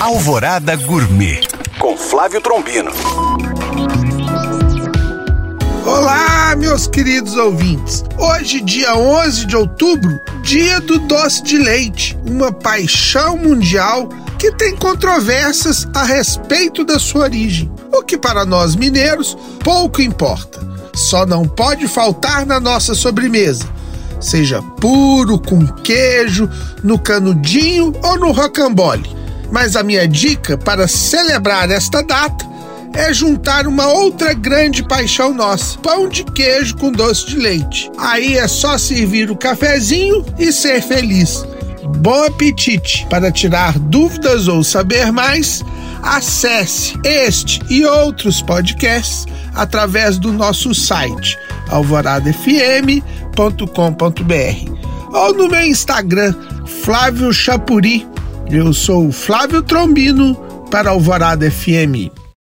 Alvorada Gourmet com Flávio Trombino. Olá, meus queridos ouvintes. Hoje, dia 11 de outubro, dia do doce de leite, uma paixão mundial que tem controvérsias a respeito da sua origem, o que para nós mineiros pouco importa. Só não pode faltar na nossa sobremesa, seja puro, com queijo, no canudinho ou no rocambole. Mas a minha dica para celebrar esta data é juntar uma outra grande paixão nossa: pão de queijo com doce de leite. Aí é só servir o cafezinho e ser feliz. Bom apetite! Para tirar dúvidas ou saber mais, acesse este e outros podcasts através do nosso site alvoradafm.com.br ou no meu Instagram, Flávio Chapuri. Eu sou Flávio Trombino para Alvorada FM.